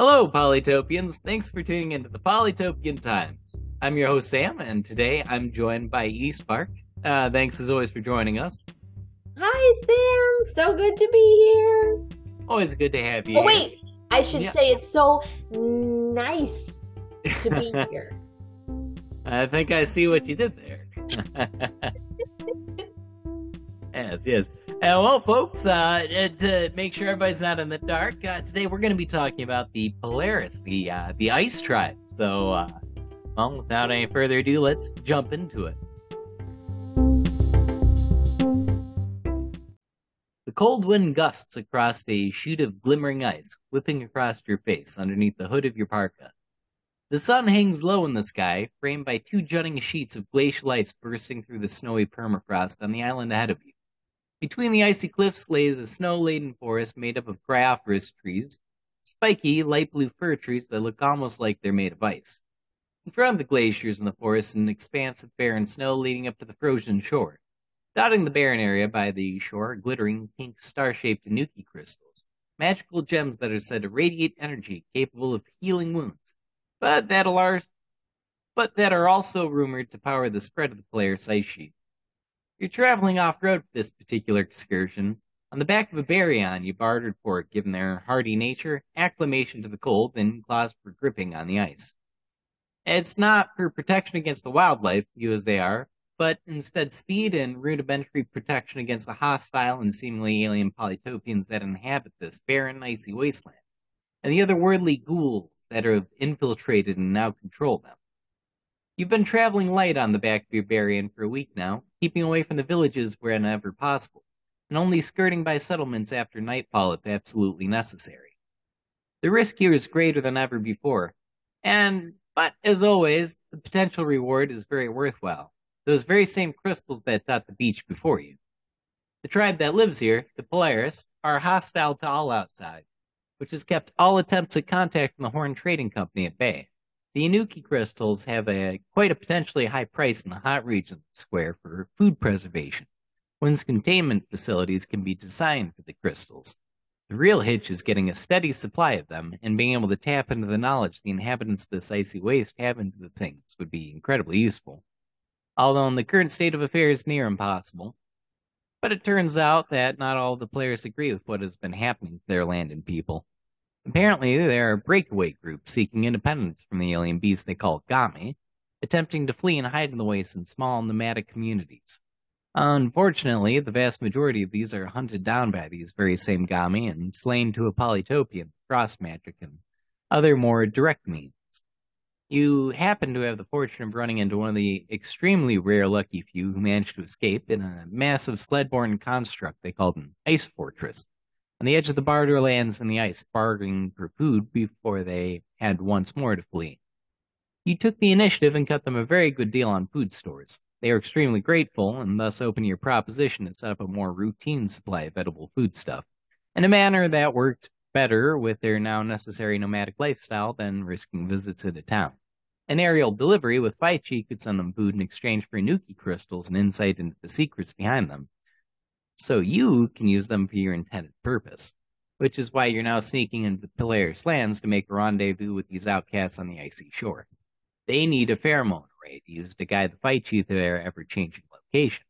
Hello, Polytopians. Thanks for tuning into the Polytopian Times. I'm your host, Sam, and today I'm joined by East Park. Uh, thanks as always for joining us. Hi, Sam. So good to be here. Always good to have you. Oh, wait. I should Yeah. say it's so nice to be here. I think I see what you did there. yes, yes. Uh, well, folks, uh, uh, to make sure everybody's not in the dark, uh, today we're going to be talking about the Polaris, the uh, the ice tribe. So, uh, well, without any further ado, let's jump into it. The cold wind gusts across a sheet of glimmering ice, whipping across your face underneath the hood of your parka. The sun hangs low in the sky, framed by two jutting sheets of glacial ice bursting through the snowy permafrost on the island ahead of you. Between the icy cliffs lays a snow-laden forest made up of cryophoris trees, spiky, light blue fir trees that look almost like they're made of ice. In front of the glaciers in the forest, is an expanse of barren snow leading up to the frozen shore. Dotting the barren area by the shore are glittering pink star-shaped Inuki crystals, magical gems that are said to radiate energy capable of healing wounds but that but that are also rumored to power the spread of the player's ice sheet. You're traveling off-road for this particular excursion. On the back of a baryon you bartered for it, given their hardy nature, acclimation to the cold, and claws for gripping on the ice. It's not for protection against the wildlife, you as they are, but instead speed and rudimentary protection against the hostile and seemingly alien polytopians that inhabit this barren, icy wasteland and the otherworldly ghouls that have infiltrated and now control them. You've been traveling light on the back of your baryon for a week now, keeping away from the villages whenever possible, and only skirting by settlements after nightfall if absolutely necessary. The risk here is greater than ever before, and, but as always, the potential reward is very worthwhile. Those very same crystals that dot the beach before you. The tribe that lives here, the Polaris, are hostile to all outside, which has kept all attempts at contact from the Horn Trading Company at bay. The Inuki crystals have a quite a potentially high price in the hot region of the square for food preservation. One's containment facilities can be designed for the crystals. The real hitch is getting a steady supply of them and being able to tap into the knowledge the inhabitants of this icy waste have into the things would be incredibly useful. Although in the current state of affairs near impossible. But it turns out that not all the players agree with what has been happening to their land and people. Apparently, there are breakaway groups seeking independence from the alien beast they call Gaami, attempting to flee and hide in the wastes in small nomadic communities. Unfortunately, the vast majority of these are hunted down by these very same Gaami and slain to a polytopian, frost magic, and other more direct means. You happen to have the fortune of running into one of the extremely rare lucky few who managed to escape in a massive sled-borne construct they called an ice fortress on the edge of the borderlands and the ice, bargaining for food before they had once more to flee. You took the initiative and cut them a very good deal on food stores. They are extremely grateful and thus open to your proposition to set up a more routine supply of edible foodstuff in a manner that worked better with their now necessary nomadic lifestyle than risking visits into town. An aerial delivery with Faichi could send them food in exchange for Nuki crystals and insight into the secrets behind them so you can use them for your intended purpose. Which is why you're now sneaking into the Polaris lands to make a rendezvous with these outcasts on the icy shore. They need a pheromone array to use to guide the fight chief to their ever-changing location.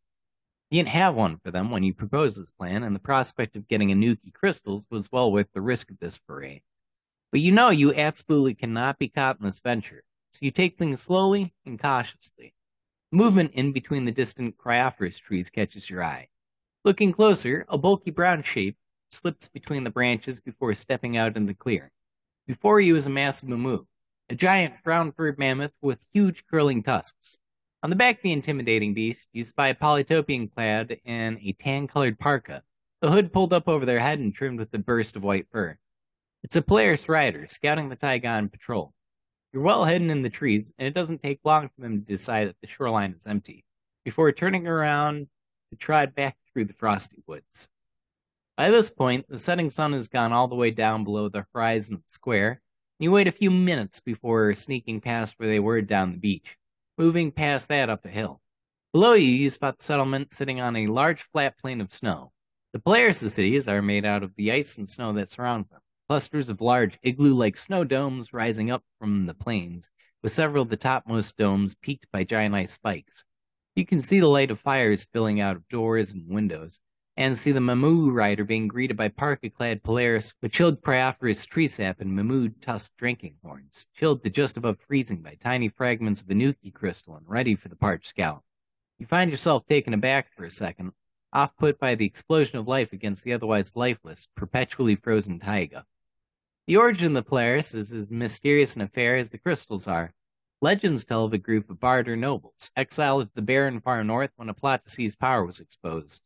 You didn't have one for them when you proposed this plan, and the prospect of getting Inuki crystals was well worth the risk of this foray. But you know you absolutely cannot be caught in this venture, so you take things slowly and cautiously. Movement in between the distant cryophoris trees catches your eye. Looking closer, a bulky brown shape slips between the branches before stepping out in the clearing. Before you is a massive moo, a giant brown-furred mammoth with huge curling tusks. On the back of the intimidating beast, you spy a polytopian clad in a tan-colored parka, the hood pulled up over their head and trimmed with a burst of white fur. It's a Polaris rider scouting the taiga on patrol. You're well hidden in the trees, and it doesn't take long for them to decide that the shoreline is empty, before turning around to trot back through the frosty woods. By this point, the setting sun has gone all the way down below the horizon of the square, and you wait a few minutes before sneaking past where they were down the beach, moving past that up a hill. Below you, you spot the settlement sitting on a large flat plain of snow. The Polaris cities are made out of the ice and snow that surrounds them, clusters of large igloo like snow domes rising up from the plains, with several of the topmost domes peaked by giant ice spikes. You can see the light of fires spilling out of doors and windows, and see the Mamoo rider being greeted by parka-clad Polaris with chilled cryophorus tree sap and Mamoo tusk drinking horns, chilled to just above freezing by tiny fragments of Inuki and ready for the parched scout. You find yourself taken aback for a second, off put by the explosion of life against the otherwise lifeless, perpetually frozen taiga. The origin of the Polaris is as mysterious an affair as the crystals are. Legends tell of a group of Bardur nobles, exiled to the barren far north when a plot to seize power was exposed.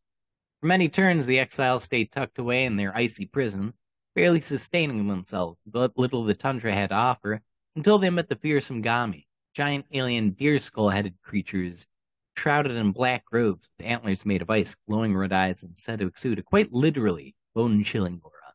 For many turns, the exiles stayed tucked away in their icy prison, barely sustaining themselves with what little the tundra had to offer, until they met the fearsome Gaami, giant alien deer skull headed creatures shrouded in black robes with antlers made of ice, glowing red eyes, and said to exude a quite literally bone chilling aura.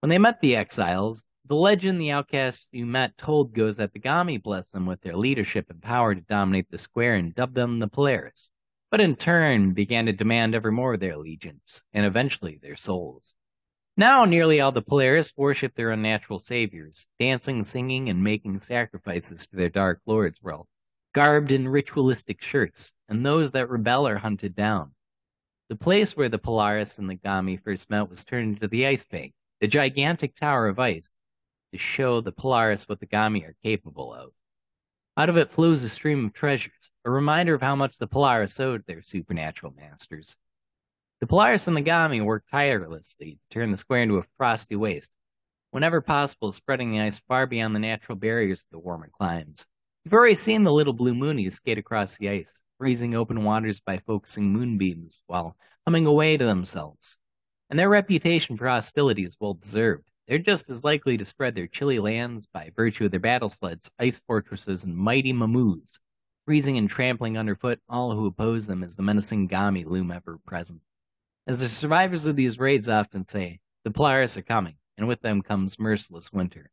When they met the exiles, the legend the outcasts you met told goes that the Gaami blessed them with their leadership and power to dominate the square and dubbed them the Polaris, but in turn began to demand ever more of their allegiance, and eventually their souls. Now nearly all the Polaris worship their unnatural saviors, dancing, singing, and making sacrifices to their dark lords, well, garbed in ritualistic shirts, and those that rebel are hunted down. The place where the Polaris and the Gaami first met was turned into the Ice Bank, the gigantic tower of ice, to show the Polaris what the Gaami are capable of. Out of it flows a stream of treasures, a reminder of how much the Polaris owed their supernatural masters. The Polaris and the Gaami worked tirelessly to turn the square into a frosty waste, whenever possible spreading the ice far beyond the natural barriers of the warmer climes. You've already seen the little blue moonis skate across the ice, freezing open waters by focusing moonbeams while humming away to themselves. And their reputation for hostility is well deserved. They're just as likely to spread their chilly lands by virtue of their battle sleds, ice fortresses, and mighty mamoos, freezing and trampling underfoot all who oppose them as the menacing Gaami loom ever present. As the survivors of these raids often say, the Polaris are coming, and with them comes merciless winter.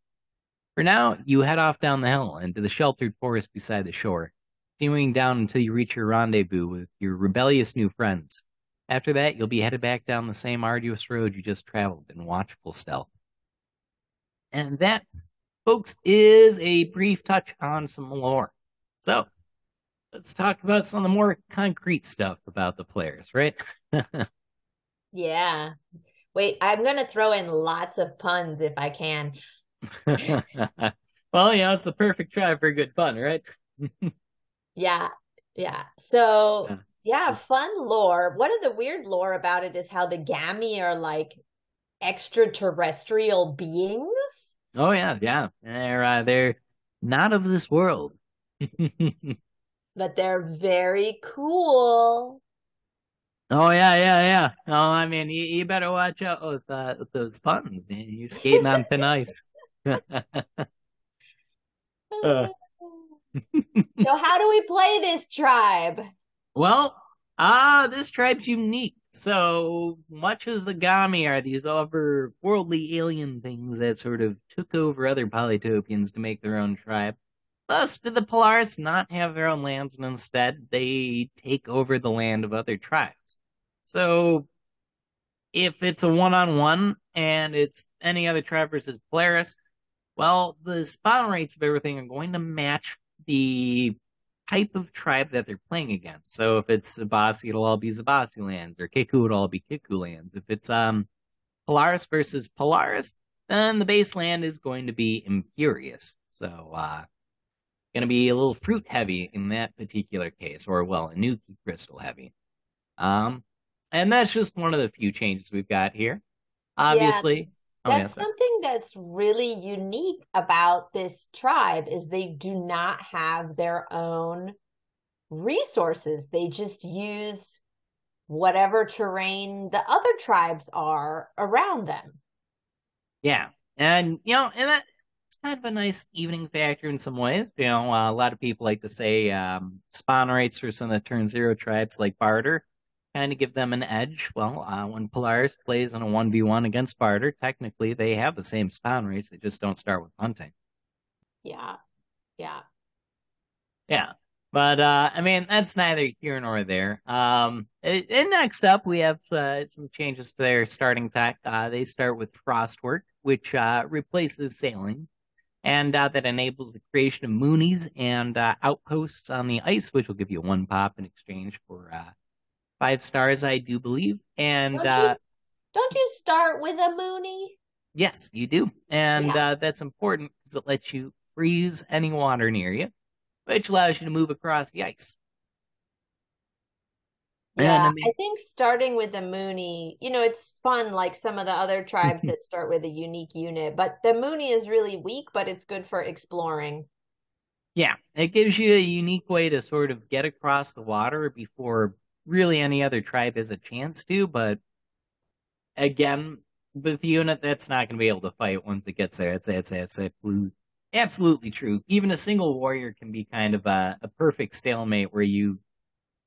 For now, you head off down the hill into the sheltered forest beside the shore, continuing down until you reach your rendezvous with your rebellious new friends. After that, you'll be headed back down the same arduous road you just traveled in watchful stealth. And that, folks, is a brief touch on some lore. So, let's talk about some of the more concrete stuff about the players, right? yeah. Wait, I'm going to throw in lots of puns if I can. well, you know, it's the perfect try for good pun, right? Yeah. Yeah. So, yeah. yeah, fun lore. One of the weird lore about it is how the Gaami are like extraterrestrial beings. Oh yeah, yeah. They're uh, they're not of this world. but they're very cool. Oh yeah, yeah, yeah. Oh, I mean, you, you better watch out with, uh, with those puns. You're skating on thin ice. uh. so how do we play this tribe? Well, ah, this tribe's unique. So much as the Gaami are these otherworldly alien things that sort of took over other polytopians to make their own tribe, thus do the Polaris not have their own lands and instead they take over the land of other tribes. So if it's a one-on-one and it's any other tribe versus Polaris, well, the spawn rates of everything are going to match the type of tribe that they're playing against. So if it's Zebasi, it'll all be Zebasi lands, or Kickoo, it'll all be Kickoo lands. If it's um Polaris versus Polaris, then the base land is going to be Imperius. So uh gonna be a little fruit heavy in that particular case, or well, Inuki crystal heavy. Um and that's just one of the few changes we've got here. Obviously, that's something that's really unique about this tribe is they do not have their own resources. They just use whatever terrain the other tribes are around them. Yeah. And you know, and that it's kind of a nice evening factor in some ways. You know, uh, a lot of people like to say um, spawn rates for some of the turn zero tribes like Bardur kind of give them an edge. Well, uh, when Polaris plays in a 1v1 against Bardur, technically they have the same spawn rates. They just don't start with hunting. Yeah. Yeah. Yeah. But uh, I mean, that's neither here nor there. Um, and next up, we have uh, some changes to their starting tech. Uh, they start with Frostwork, which uh, replaces sailing, and uh, that enables the creation of moonis and uh, outposts on the ice, which will give you one pop in exchange for five stars, I do believe. And don't you, uh, don't you start with a mooni? Yes, you do, and yeah. Uh, that's important because it lets you freeze any water near you which allows you to move across the ice. Yeah, I, mean, I, think starting with the Mooni, you know, it's fun like some of the other tribes that start with a unique unit, but the Mooni is really weak, but it's good for exploring. Yeah, it gives you a unique way to sort of get across the water before really any other tribe has a chance to, but again, with the unit that's not going to be able to fight once it gets there. It's it's it's absolutely true. Even a single warrior can be kind of a, a perfect stalemate where you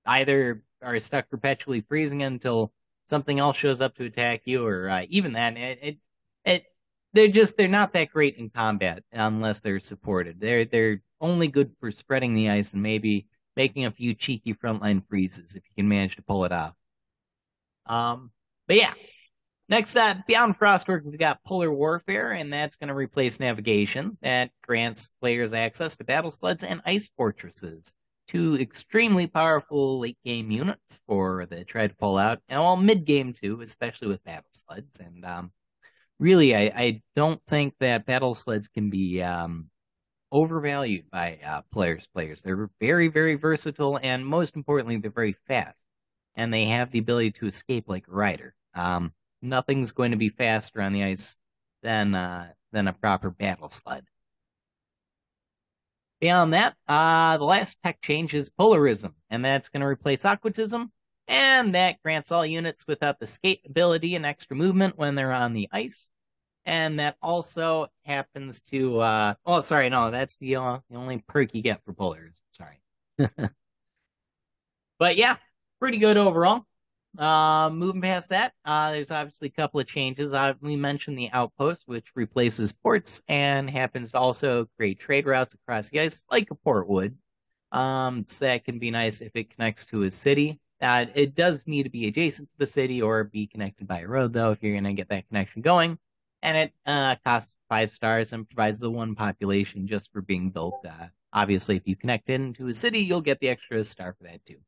either are stuck perpetually freezing until something else shows up to attack you, or uh, even then, it, it, it, they're just they're not that great in combat unless they're supported. They're they're only good for spreading the ice and maybe making a few cheeky frontline freezes if you can manage to pull it off. Um, but yeah, Next up, beyond Frostwork, we've got Polar Warfare, and that's going to replace navigation. That grants players access to battle sleds and ice fortresses, two extremely powerful late game units for the try to pull out, and all mid game too, especially with battle sleds. And um, really, I, I, don't think that battle sleds can be um, overvalued by uh, players. Players, they're very, very versatile, and most importantly, they're very fast, and they have the ability to escape like a rider. Um, nothing's going to be faster on the ice than uh, than a proper battle sled. Beyond that, uh, the last tech change is polarism, and that's going to replace aquatism, and that grants all units without the skate ability and extra movement when they're on the ice. And that also happens to, uh, oh, sorry, no, that's the, uh, the only perk you get for polarism. Sorry. but yeah, pretty good overall. Uh, moving past that, uh, there's obviously a couple of changes. Uh, we mentioned the outpost, which replaces ports and happens to also create trade routes across the ice, like a port would. Um, so that can be nice if it connects to a city. Uh, it does need to be adjacent to the city or be connected by a road, though, if you're going to get that connection going. And it uh, costs five stars and provides the one population just for being built. Uh, obviously, if you connect into a city, you'll get the extra star for that too.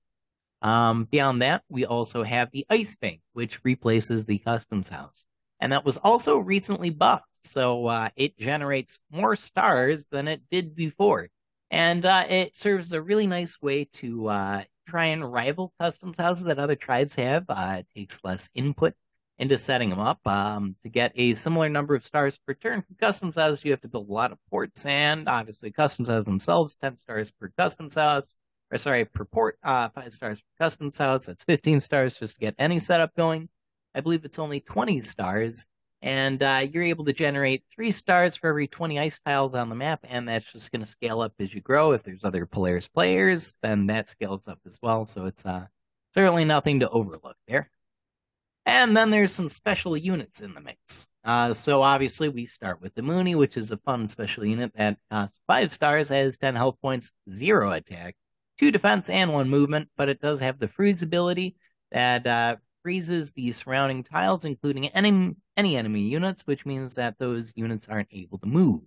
Um, beyond that, we also have the Ice Bank, which replaces the Customs House. And that was also recently buffed, so uh, it generates more stars than it did before. And uh, it serves a really nice way to uh, try and rival customs houses that other tribes have. Uh, it takes less input into setting them up. Um, to get a similar number of stars per turn from customs houses, you have to build a lot of ports, and obviously custom houses themselves, 10 stars per custom house or sorry, per port, uh, five stars for custom house. That's 15 stars just to get any setup going. I believe it's only 20 stars. And uh, you're able to generate three stars for every 20 ice tiles on the map, and that's just going to scale up as you grow. If there's other Polaris players, then that scales up as well. So it's uh, certainly nothing to overlook there. And then there's some special units in the mix. Uh, so obviously we start with the Mooni, which is a fun special unit that costs five stars, has 10 health points, zero attack, two defense and one movement, but it does have the freeze ability that uh, freezes the surrounding tiles, including any any enemy units, which means that those units aren't able to move.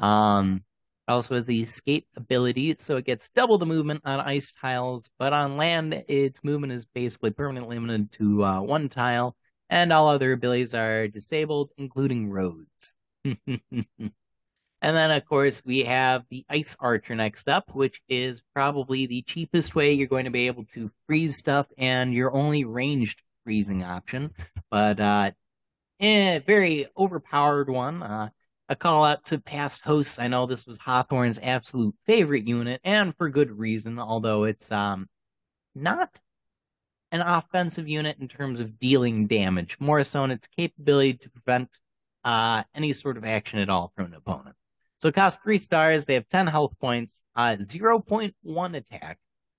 Um, also has the escape ability, so it gets double the movement on ice tiles, but on land, its movement is basically permanently limited to uh, one tile, and all other abilities are disabled, including roads. And then, of course, we have the Ice Archer next up, which is probably the cheapest way you're going to be able to freeze stuff and your only ranged freezing option. But, uh, eh, very overpowered one. Uh, a call out to past hosts. I know this was Hawthorne's absolute favorite unit, and for good reason, although it's, um, not an offensive unit in terms of dealing damage, more so in its capability to prevent, uh, any sort of action at all from an opponent. So it costs three stars. They have 10 health points, uh, 0.1 attack,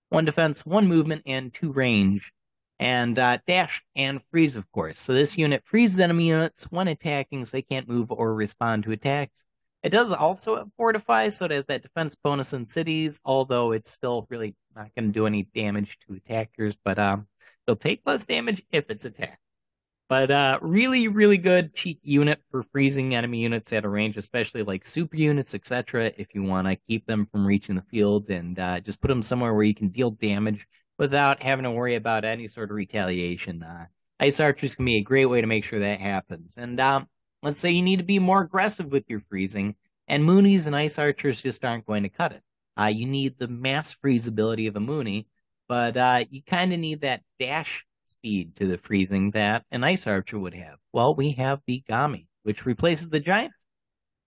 one defense, one movement, and two range. And uh, dash and freeze, of course. So this unit freezes enemy units when attacking, so they can't move or respond to attacks. It does also fortify, so it has that defense bonus in cities, although it's still really not going to do any damage to attackers, but um, it'll take less damage if it's attacked. But uh, really, really good cheap unit for freezing enemy units at a range, especially like super units, etc. If you want to keep them from reaching the field and uh, just put them somewhere where you can deal damage without having to worry about any sort of retaliation. Uh, ice archers can be a great way to make sure that happens. And um, let's say you need to be more aggressive with your freezing, and Moonis and ice archers just aren't going to cut it. Uh, you need the mass freeze ability of a Mooni, but uh, you kind of need that dash speed to the freezing that an ice archer would have. Well, we have the Gaami, which replaces the giant.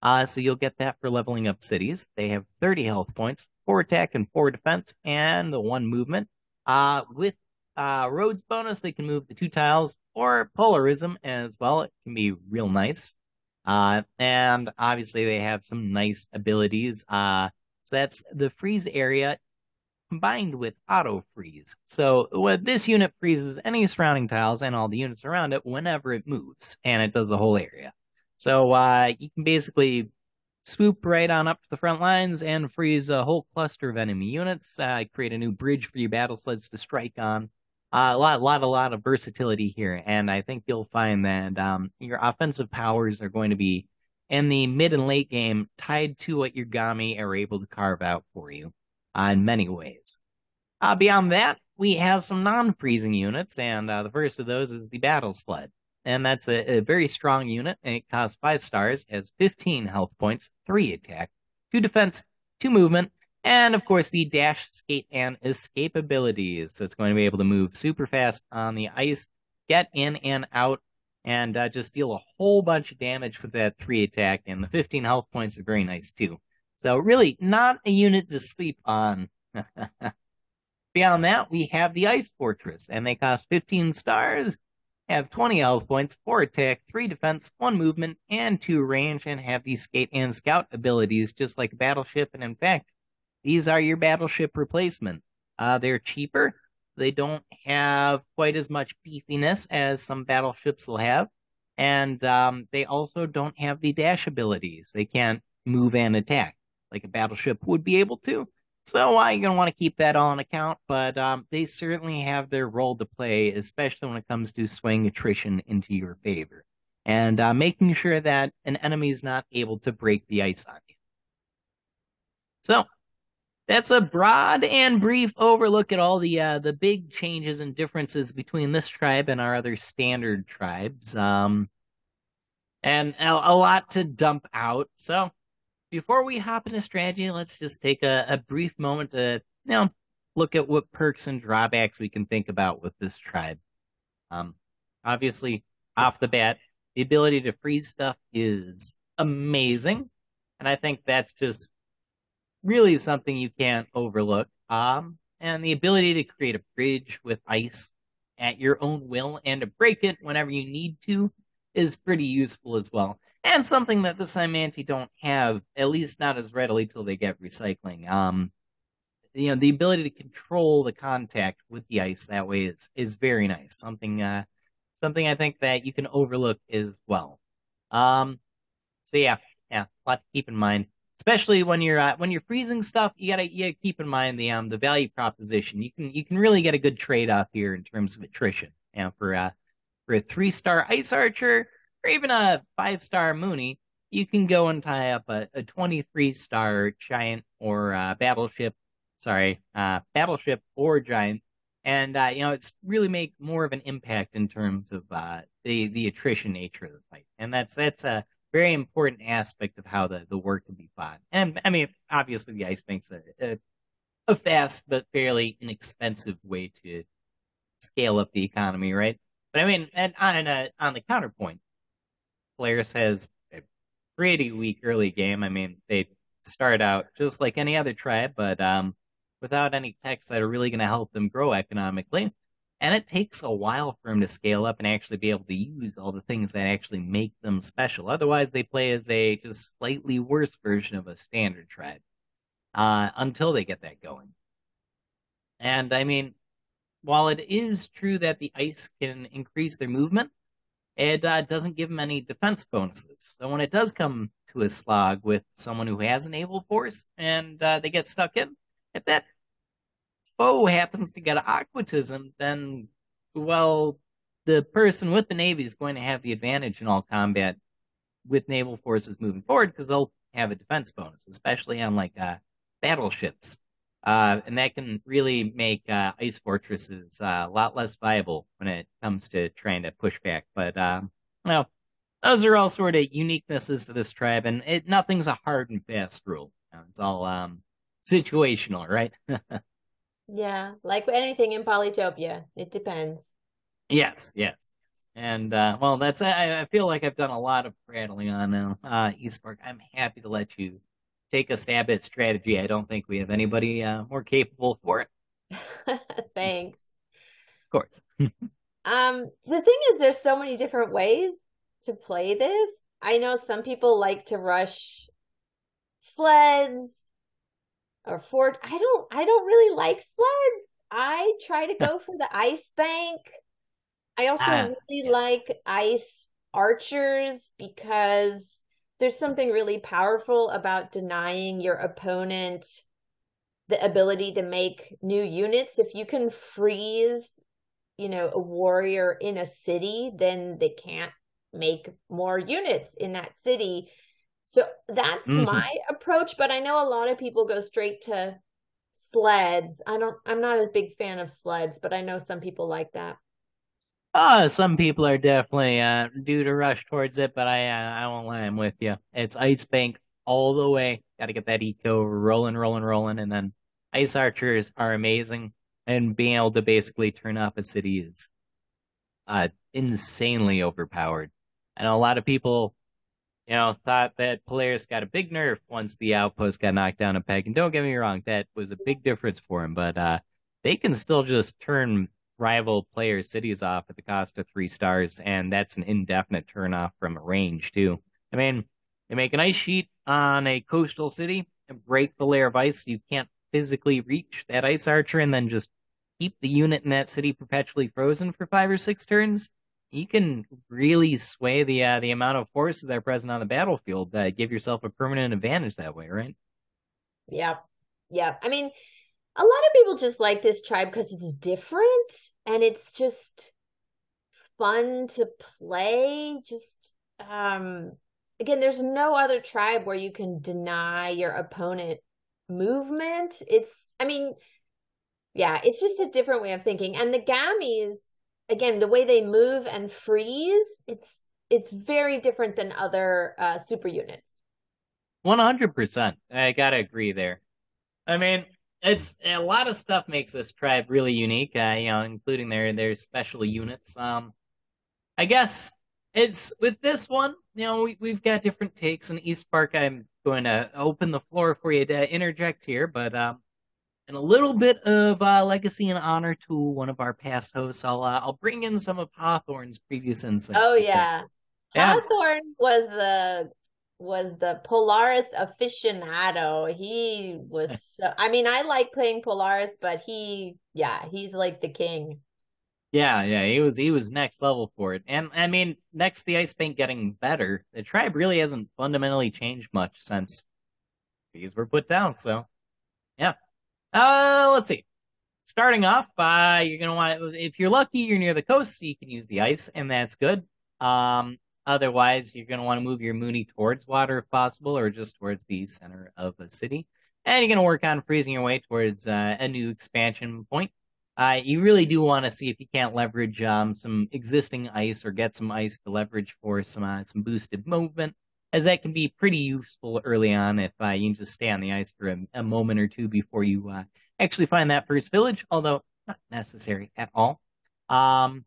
Uh, so you'll get that for leveling up cities. They have 30 health points, 4 attack and 4 defense, and the 1 movement. Uh, with uh, roads bonus, they can move the 2 tiles, or polarism as well. It can be real nice. Uh, and obviously they have some nice abilities. Uh, so that's the freeze area combined with auto freeze. So what this unit freezes any surrounding tiles and all the units around it whenever it moves, and it does the whole area. So uh, you can basically swoop right on up to the front lines and freeze a whole cluster of enemy units. Uh, create a new bridge for your battle sleds to strike on. Uh, a lot, lot, a lot of versatility here, and I think you'll find that um, your offensive powers are going to be in the mid and late game tied to what your Gaami are able to carve out for you uh, in many ways. Uh, beyond that, we have some non-freezing units, and uh, the first of those is the Battle Sled. And that's a, a, very strong unit, and it costs 5 stars, has 15 health points, 3 attack, 2 defense, 2 movement, and of course the dash, skate, and escape abilities. So it's going to be able to move super fast on the ice, get in and out, and uh, just deal a whole bunch of damage with that 3 attack, and the 15 health points are very nice too. So really not a unit to sleep on. Beyond that, we have the Ice Fortress, and they cost 15 stars, have 20 health points, 4 attack, 3 defense, 1 movement, and 2 range, and have these skate and scout abilities just like battleship. And in fact, these are your battleship replacement. Uh, they're cheaper. They don't have quite as much beefiness as some battleships will have. And um, they also don't have the dash abilities. They can't move and attack like a battleship would be able to. So you're going to want to keep that all on account, but um, they certainly have their role to play, especially when it comes to swaying attrition into your favor and uh, making sure that an enemy is not able to break the ice on you. So that's a broad and brief overlook at all the uh, the big changes and differences between this tribe and our other standard tribes. Um, and a, a lot to dump out. So before we hop into strategy, let's just take a, a brief moment to you know look at what perks and drawbacks we can think about with this tribe. Um, obviously, off the bat, the ability to freeze stuff is amazing, and I think that's just really something you can't overlook. Um, and the ability to create a bridge with ice at your own will and to break it whenever you need to is pretty useful as well and something that the Cymanti don't have, at least not as readily till they get recycling. Um, you know, the ability to control the contact with the ice that way is is very nice. Something, uh, something I think that you can overlook as well. Um, so yeah, yeah, a lot to keep in mind, especially when you're uh, when you're freezing stuff. You gotta you gotta keep in mind the um the value proposition. You can you can really get a good trade off here in terms of attrition. You for uh for a three star ice archer or even a five star Mooni, you can go and tie up a, a 23 star giant or uh, battleship, sorry, uh, battleship or giant. And, uh, you know, it's really make more of an impact in terms of uh, the, the attrition nature of the fight. And that's, that's a very important aspect of how the, the war can be fought. And I mean, obviously the Ice Bank's a, a, a fast but fairly inexpensive way to scale up the economy, right? But I mean, and on, a, on the counterpoint, Polaris has a pretty weak early game. I mean, they start out just like any other tribe, but um, without any techs that are really going to help them grow economically. And it takes a while for them to scale up and actually be able to use all the things that actually make them special. Otherwise, they play as a just slightly worse version of a standard tribe uh, until they get that going. And I mean, while it is true that the ice can increase their movement, it uh, doesn't give them any defense bonuses. So when it does come to a slog with someone who has a naval force and uh, they get stuck in, if that foe happens to get aquatism, then, well, the person with the navy is going to have the advantage in all combat with naval forces moving forward because they'll have a defense bonus, especially on like uh, battleships. Uh, and that can really make uh, ice fortresses uh, a lot less viable when it comes to trying to push back. But um, well, those are all sort of uniquenesses to this tribe, and it, nothing's a hard and fast rule. It's all um, situational, right? yeah, like anything in Polytopia, it depends. Yes, yes. And uh, well, that's I, I, feel like I've done a lot of prattling on now. Uh, Eastpark, I'm happy to let you take a stab at strategy. I don't think we have anybody uh, more capable for it. Thanks. Of course. um, the thing is, there's so many different ways to play this. I know some people like to rush sleds or fort. I don't. I don't really like sleds. I try to go for the ice bank. I also ah, really yes. like ice archers because there's something really powerful about denying your opponent the ability to make new units. If you can freeze, you know, a warrior in a city, then they can't make more units in that city. So that's mm-hmm. my approach, but I know a lot of people go straight to sleds. I don't I'm not a big fan of sleds, but I know some people like that. Uh, some people are definitely uh, due to rush towards it, but I uh, I won't lie, I'm with you. It's Ice Bank all the way. Got to get that eco rolling, rolling, rolling, and then Ice Archers are amazing, and being able to basically turn off a city is uh insanely overpowered. Know a lot of people, you know, thought that Polaris got a big nerf once the outpost got knocked down a peg, and don't get me wrong, that was a big difference for him, but uh, they can still just turn rival player cities off at the cost of three stars, and that's an indefinite turnoff from a range too. I mean, they make an ice sheet on a coastal city and break the layer of ice. You can't physically reach that ice archer, and then just keep the unit in that city perpetually frozen for five or six turns. You can really sway the uh, the amount of forces that are present on the battlefield. Uh, give yourself a permanent advantage that way, right? Yeah, yeah. I mean, a lot of people just like this tribe because it's different and it's just fun to play. Just um again, there's no other tribe where you can deny your opponent movement. It's I mean, yeah, it's just a different way of thinking. And the Gammies, again, the way they move and freeze, it's it's very different than other uh, super units. One hundred percent. I gotta agree there. I mean, it's a lot of stuff makes this tribe really unique. Uh, you know, including their their special units. Um, I guess it's with this one. You know, we we've got different takes. In East Park. I'm going to open the floor for you to interject here, but um, and a little bit of uh, legacy and honor to one of our past hosts. I'll uh, I'll bring in some of Hawthorne's previous insights. Oh yeah. yeah. Hawthorne was a was the Polaris aficionado. He was so, I mean, I like playing Polaris, but he, yeah, he's like the king. Yeah, yeah, he was he was next level for it. And I mean, next the Ice Bank getting better, the tribe really hasn't fundamentally changed much since these were put down. So, yeah. Uh, let's see. Starting off, uh, you're gonna want if you're lucky, you're near the coast, so you can use the ice, and that's good. Um, Otherwise, you're going to want to move your Mooni towards water if possible, or just towards the center of a city. And you're going to work on freezing your way towards uh, a new expansion point. Uh, you really do want to see if you can't leverage um, some existing ice or get some ice to leverage for some uh, some boosted movement, as that can be pretty useful early on if uh, you can just stay on the ice for a, a moment or two before you uh, actually find that first village, although not necessary at all. Um,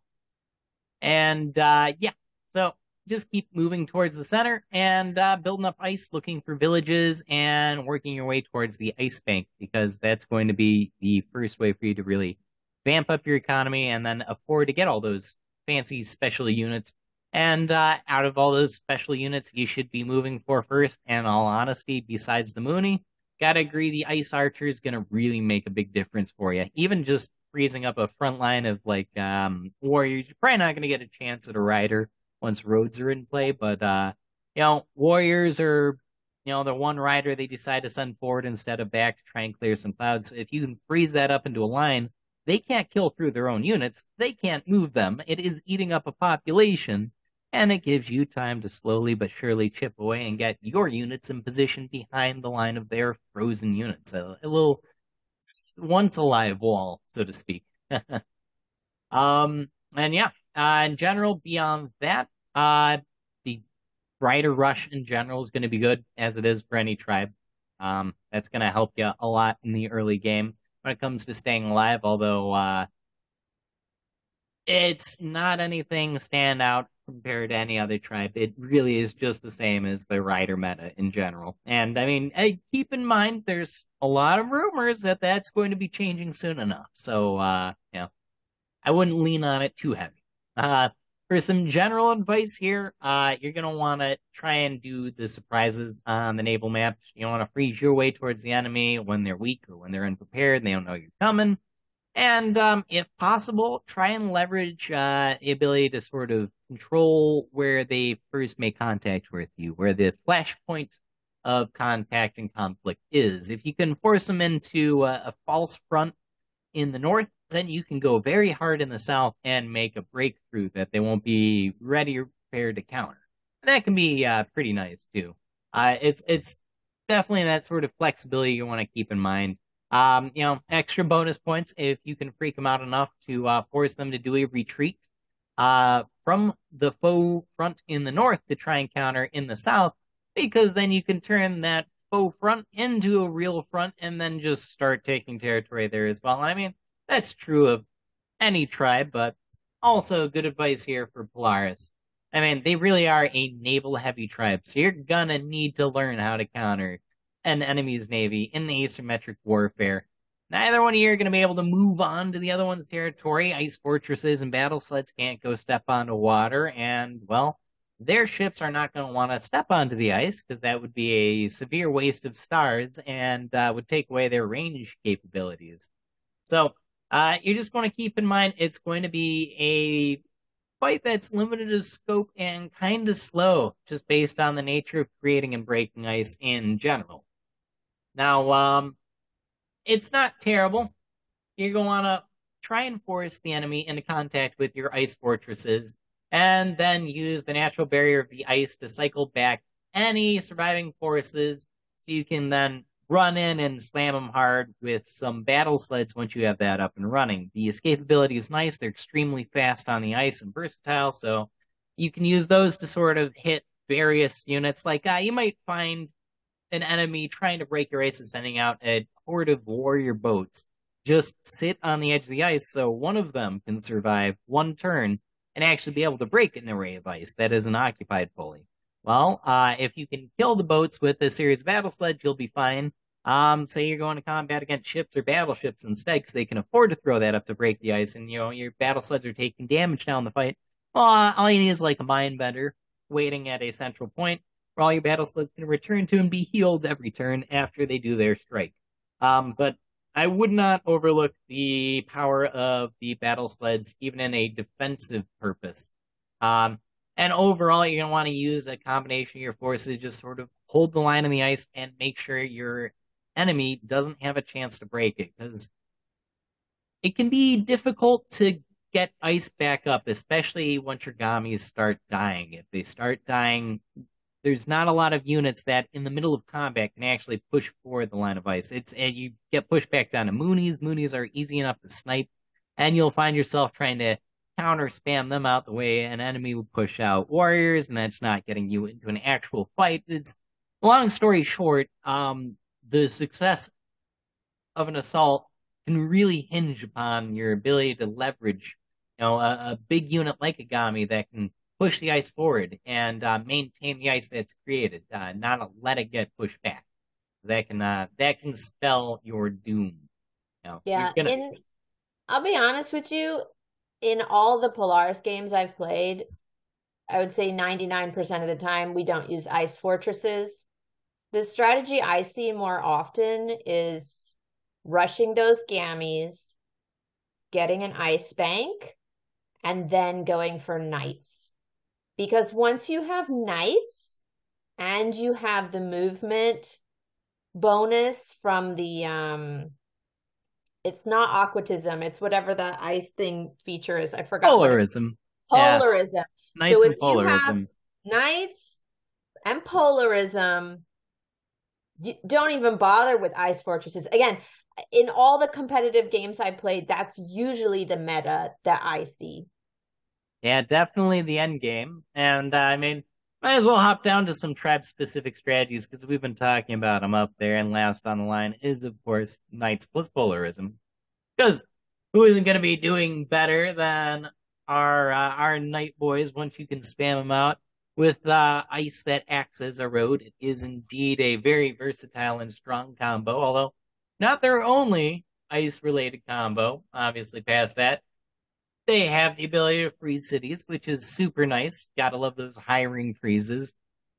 and uh, yeah, so just keep moving towards the center and uh, building up ice, looking for villages, and working your way towards the ice bank because that's going to be the first way for you to really vamp up your economy and then afford to get all those fancy special units. And uh, out of all those special units, you should be moving for first. And all honesty, besides the Mooni, gotta agree the Ice Archer is gonna really make a big difference for you. Even just freezing up a front line of like um, warriors, you're probably not gonna get a chance at a rider once roads are in play. But uh, you know, warriors are you know the one rider they decide to send forward instead of back to try and clear some clouds. So if you can freeze that up into a line, they can't kill through their own units. They can't move them. It is eating up a population and it gives you time to slowly but surely chip away and get your units in position behind the line of their frozen units. A, a little once alive wall, so to speak. um, and yeah, uh, in general, beyond that, uh, the rider rush in general is going to be good as it is for any tribe. Um, that's going to help you a lot in the early game when it comes to staying alive, although, uh, it's not anything stand out compared to any other tribe. It really is just the same as the rider meta in general. And I mean, keep in mind, there's a lot of rumors that that's going to be changing soon enough. So, uh, you know, I wouldn't lean on it too heavy. Uh, for some general advice here, uh, you're going to want to try and do the surprises on the naval map. You want to freeze your way towards the enemy when they're weak or when they're unprepared and they don't know you're coming. And um, if possible, try and leverage uh, the ability to sort of control where they first make contact with you, where the flashpoint of contact and conflict is. If you can force them into a, a false front in the north, then you can go very hard in the south and make a breakthrough that they won't be ready or prepared to counter. And that can be uh, pretty nice too. Uh, it's it's definitely that sort of flexibility you want to keep in mind. Um, you know, extra bonus points if you can freak them out enough to uh, force them to do a retreat uh, from the foe front in the north to try and counter in the south, because then you can turn that faux front into a real front and then just start taking territory there as well. I mean, that's true of any tribe, but also good advice here for Polaris. I mean, they really are a naval heavy tribe, so you're gonna need to learn how to counter an enemy's navy in asymmetric warfare. Neither one of you are to be able to move on to the other one's territory. Ice fortresses and battle sleds can't go step onto water, and, well, their ships are not going to want to step onto the ice because that would be a severe waste of stars and uh, would take away their range capabilities. So, uh, you just want to keep in mind it's going to be a fight that's limited in scope and kind of slow, just based on the nature of creating and breaking ice in general. Now, um, it's not terrible. You're going to want to try and force the enemy into contact with your ice fortresses, and then use the natural barrier of the ice to cycle back any surviving forces so you can then run in and slam them hard with some battle sleds once you have that up and running. The escapability is nice. They're extremely fast on the ice and versatile, so you can use those to sort of hit various units. Like uh, you might find an enemy trying to break your ice and sending out a horde of warrior boats just sit on the edge of the ice so one of them can survive one turn and actually be able to break an array of ice that isn't occupied fully. Well, uh, if you can kill the boats with a series of battle sleds, you'll be fine. Um, say you're going to combat against ships or battleships instead, because they can afford to throw that up to break the ice, and you know your battle sleds are taking damage now in the fight. Well, all you need is like a mind bender waiting at a central point where all your battle sleds can return to and be healed every turn after they do their strike. Um, but I would not overlook the power of the battle sleds, even in a defensive purpose. Um, and overall, you're going to want to use a combination of your forces, just sort of hold the line on the ice and make sure your enemy doesn't have a chance to break it, because it can be difficult to get ice back up, especially once your Gaamis start dying. If they start dying there's not a lot of units that in the middle of combat can actually push forward the line of ice. It's and you get pushed back down to Moonis. Moonis are easy enough to snipe, and you'll find yourself trying to counter spam them out the way an enemy will push out warriors, and that's not getting you into an actual fight. It's long story short, um, the success of an assault can really hinge upon your ability to leverage, you know, a, a big unit like a Gaami that can push the ice forward and uh, maintain the ice that's created, uh, not let it get pushed back. That can uh, that can spell your doom. You know, yeah, gonna... in I'll be honest with you, in all the Polaris games I've played, I would say 99% of the time we don't use ice fortresses. The strategy I see more often is rushing those gaamis, getting an ice bank, and then going for knights because once you have knights and you have the movement bonus from the um it's not aquatism it's whatever the ice thing feature is i forgot polarism polarism. Yeah. knights so and polarism. knights and polarism don't even bother with ice fortresses again in all the competitive games i played that's usually the meta that i see yeah definitely the end game and uh, i mean might as well hop down to some tribe specific strategies because we've been talking about them up there. And last on the line is, of course, Knights plus Polarism. Because who isn't going to be doing better than our uh, our Knight boys once you can spam them out with uh, ice that acts as a road? It is indeed a very versatile and strong combo, although not their only ice related combo. Obviously, past that, they have the ability to freeze cities, which is super nice. Gotta love those hiring freezes.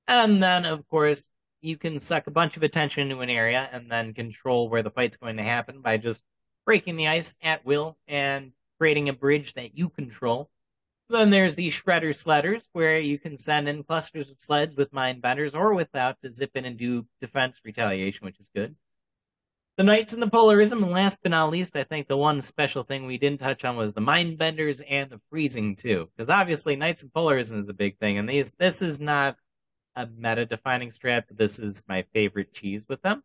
And then, of course, you can suck a bunch of attention into an area and then control where the fight's going to happen by just breaking the ice at will and creating a bridge that you control. Then there's the Shredder Sledders, where you can send in clusters of sleds with mind benders or without to zip in and do defense retaliation, which is good. The Knights and the Polarism, and last but not least, I think the one special thing we didn't touch on was the Mind Benders and the Freezing too, because obviously Knights and Polarism is a big thing, and these this is not a meta-defining strat, but this is my favorite cheese with them,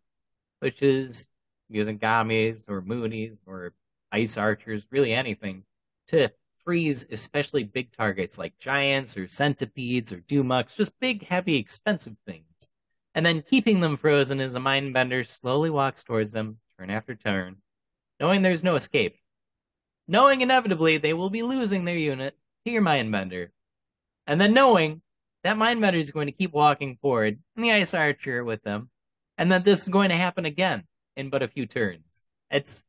which is using Gaamis or Moonis or Ice Archers, really anything, to freeze especially big targets like giants or centipedes or Doomux, just big, heavy, expensive things and then keeping them frozen as a mind bender slowly walks towards them, turn after turn, knowing there's no escape. Knowing inevitably they will be losing their unit to your mind bender. And then knowing that mind bender is going to keep walking forward and the ice archer with them, and that this is going to happen again in but a few turns. It's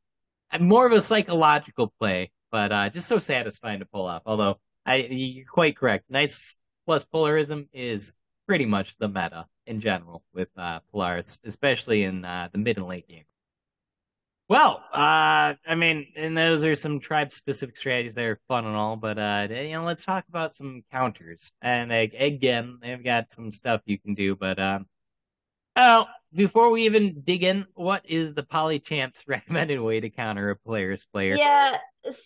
more of a psychological play, but uh, just so satisfying to pull off. Although I, you're quite correct. Nice plus Polarism is pretty much the meta in general with uh, Polaris, especially in uh, the mid and late game. Well, uh, I mean, and those are some tribe specific strategies that are fun and all, but uh, you know, let's talk about some counters. And again, they've got some stuff you can do, but um, well, before we even dig in, what is the Polychamp's recommended way to counter a player's player? Yeah,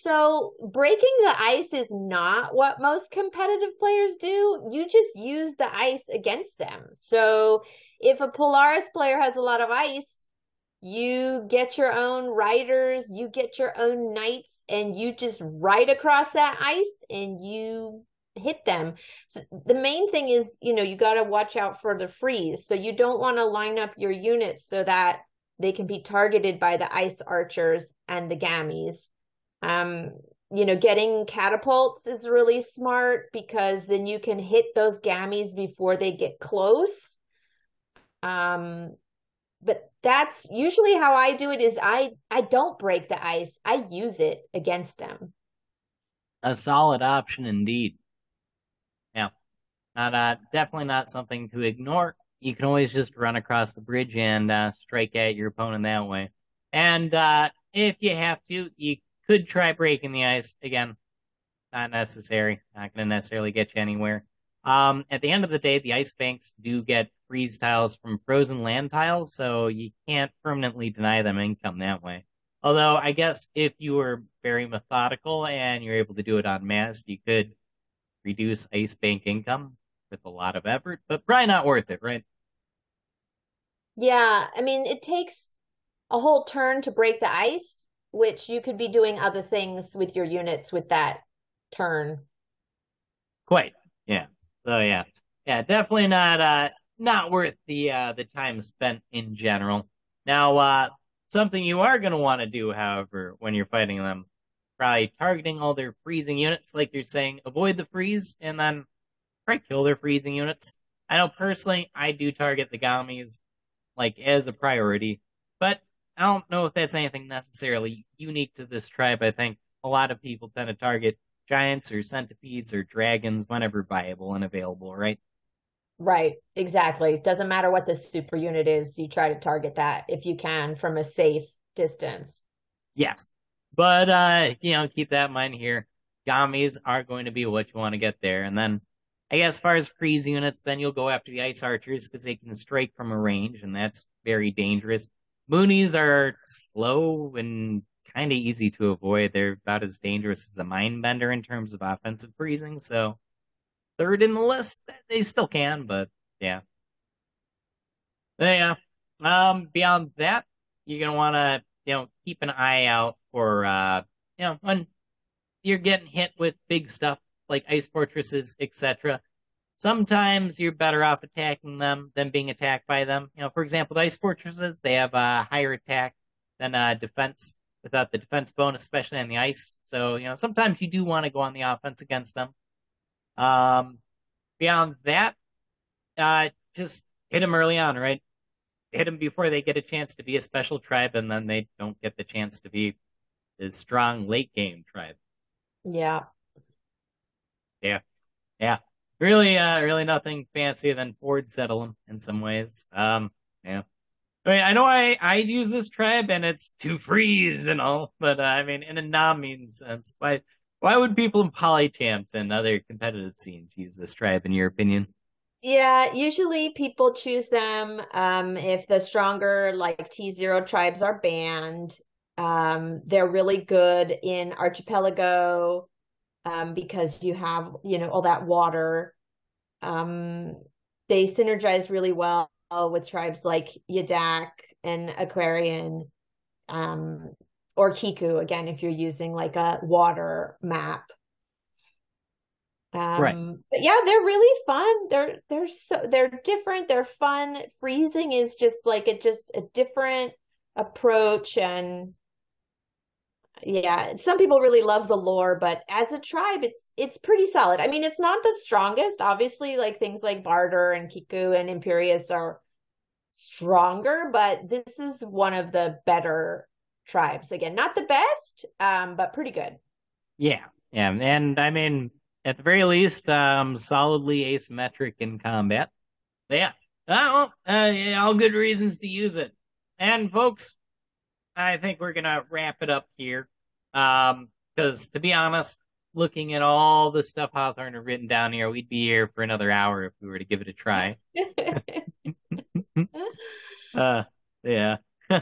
so breaking the ice is not what most competitive players do. You just use the ice against them. So if a Polaris player has a lot of ice, you get your own riders, you get your own knights, and you just ride across that ice and you hit them. So the main thing is, you know, you got to watch out for the freeze. So you don't want to line up your units so that they can be targeted by the ice archers and the gaamis. Um, you know, getting catapults is really smart because then you can hit those gaamis before they get close. Um, but that's usually how I do it is I I don't break the ice. I use it against them. A solid option indeed. Not uh definitely not something to ignore. You can always just run across the bridge and uh, strike at your opponent that way. And uh, if you have to, you could try breaking the ice. Again, not necessary. Not going to necessarily get you anywhere. Um, at the end of the day, the ice banks do get freeze tiles from frozen land tiles, so you can't permanently deny them income that way. Although I guess if you were very methodical and you're able to do it on mass, you could reduce ice bank income with a lot of effort, but probably not worth it, right? Yeah, I mean, it takes a whole turn to break the ice, which you could be doing other things with your units with that turn. Quite. Yeah. So yeah. Yeah, definitely not uh not worth the uh the time spent in general. Now uh something you are gonna want to do, however, when you're fighting them, probably targeting all their freezing units, like you're saying, avoid the freeze and then try kill their freezing units. I know personally I do target the Gaamis like as a priority, but I don't know if that's anything necessarily unique to this tribe. I think a lot of people tend to target giants or centipedes or dragons whenever viable and available, right? Right, exactly. Doesn't matter what the super unit is, you try to target that if you can from a safe distance. Yes. But uh, you know, keep that in mind here. Gaamis are going to be what you want to get there. And then I guess as far as freeze units, then you'll go after the ice archers because they can strike from a range, and that's very dangerous. Moonis are slow and kind of easy to avoid. They're about as dangerous as a mind bender in terms of offensive freezing. So third in the list, they still can, but yeah. Yeah. Um, beyond that, you're gonna want to, you know, keep an eye out for, uh, you know, when you're getting hit with big stuff like ice fortresses, etc. Sometimes you're better off attacking them than being attacked by them. You know, for example, the ice fortresses they have a higher attack than uh, defense without the defense bonus, especially on the ice. So you know, sometimes you do want to go on the offense against them. Um, beyond that, uh, just hit them early on, right? Hit them before they get a chance to be a special tribe, and then they don't get the chance to be a strong late game tribe. Yeah. Yeah. Yeah. Really, uh, really nothing fancier than Ford settling in some ways. Um, yeah. I mean, I know I, I use this tribe and it's to freeze and all, but uh, I mean, in a non-mean sense, why, why would people in polychamps and other competitive scenes use this tribe in your opinion? Yeah, usually people choose them um, if the stronger like T zero tribes are banned. Um, they're really good in archipelago um, because you have you know all that water. Um, they synergize really well with tribes like Yadakk and Aquarion, um, or Kickoo. Again, if you're using like a water map. Um, right. But yeah, they're really fun. They're they're so they're different. They're fun. Freezing is just like a just a different approach and yeah some people really love the lore but as a tribe it's it's pretty solid. I mean it's not the strongest. Obviously like things like Bardur and Kickoo and imperius are stronger but this is one of the better tribes. Again not the best um but pretty good. Yeah yeah and i mean at the very least um solidly asymmetric in combat. Yeah uh, well, uh, yeah, all good reasons to use it. And folks I think we're gonna wrap it up here. Um, because to be honest, looking at all the stuff Hawthorne have written down here, we'd be here for another hour if we were to give it a try. uh, yeah.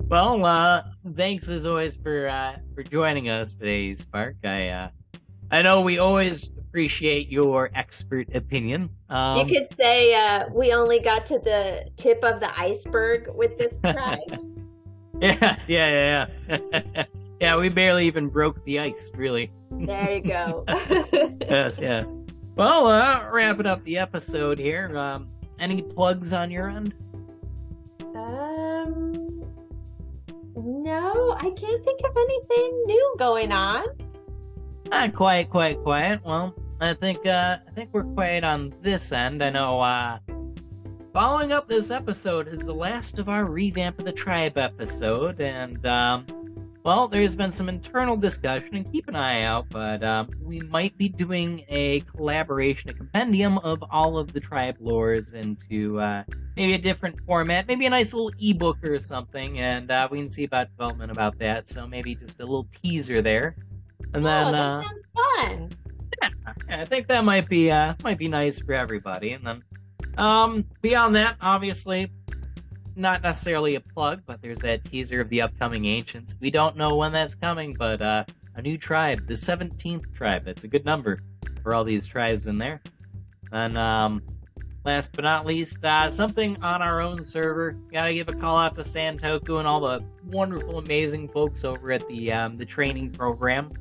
well, uh, thanks as always for uh, for joining us today, Spark. I uh, I know we always appreciate your expert opinion. Um, you could say uh, we only got to the tip of the iceberg with this tribe. yes, yeah, yeah, yeah. yeah, we barely even broke the ice, really. There you go. yes, yeah. Well, uh, wrapping up the episode here. Um, any plugs on your end? Um, no, I can't think of anything new going on. Not quite, quite, quiet. Well, I think uh, I think we're quiet on this end. I know. Uh, following up this episode is the last of our revamp of the tribe episode, and um, well, there's been some internal discussion, and keep an eye out. But um, we might be doing a collaboration, a compendium of all of the tribe lores into uh, maybe a different format, maybe a nice little ebook or something, and uh, we can see about development about that. So maybe just a little teaser there, and oh, then that uh, sounds fun yeah, I think that might be uh might be nice for everybody. And then um beyond that, obviously not necessarily a plug, but there's that teaser of the upcoming ancients. We don't know when that's coming, but uh a new tribe, the 17th tribe. That's a good number for all these tribes in there. And um last but not least, uh, something on our own server. Gotta give a call out to Santoku and all the wonderful, amazing folks over at the um, the training program.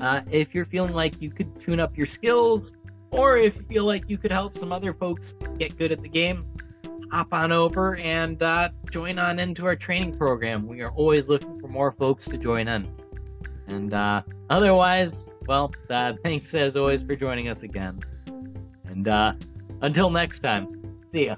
Uh, if you're feeling like you could tune up your skills, or if you feel like you could help some other folks get good at the game, hop on over and uh, join on into our training program. We are always looking for more folks to join in. And uh, otherwise, well, uh, thanks as always for joining us again. And uh, until next time, see ya.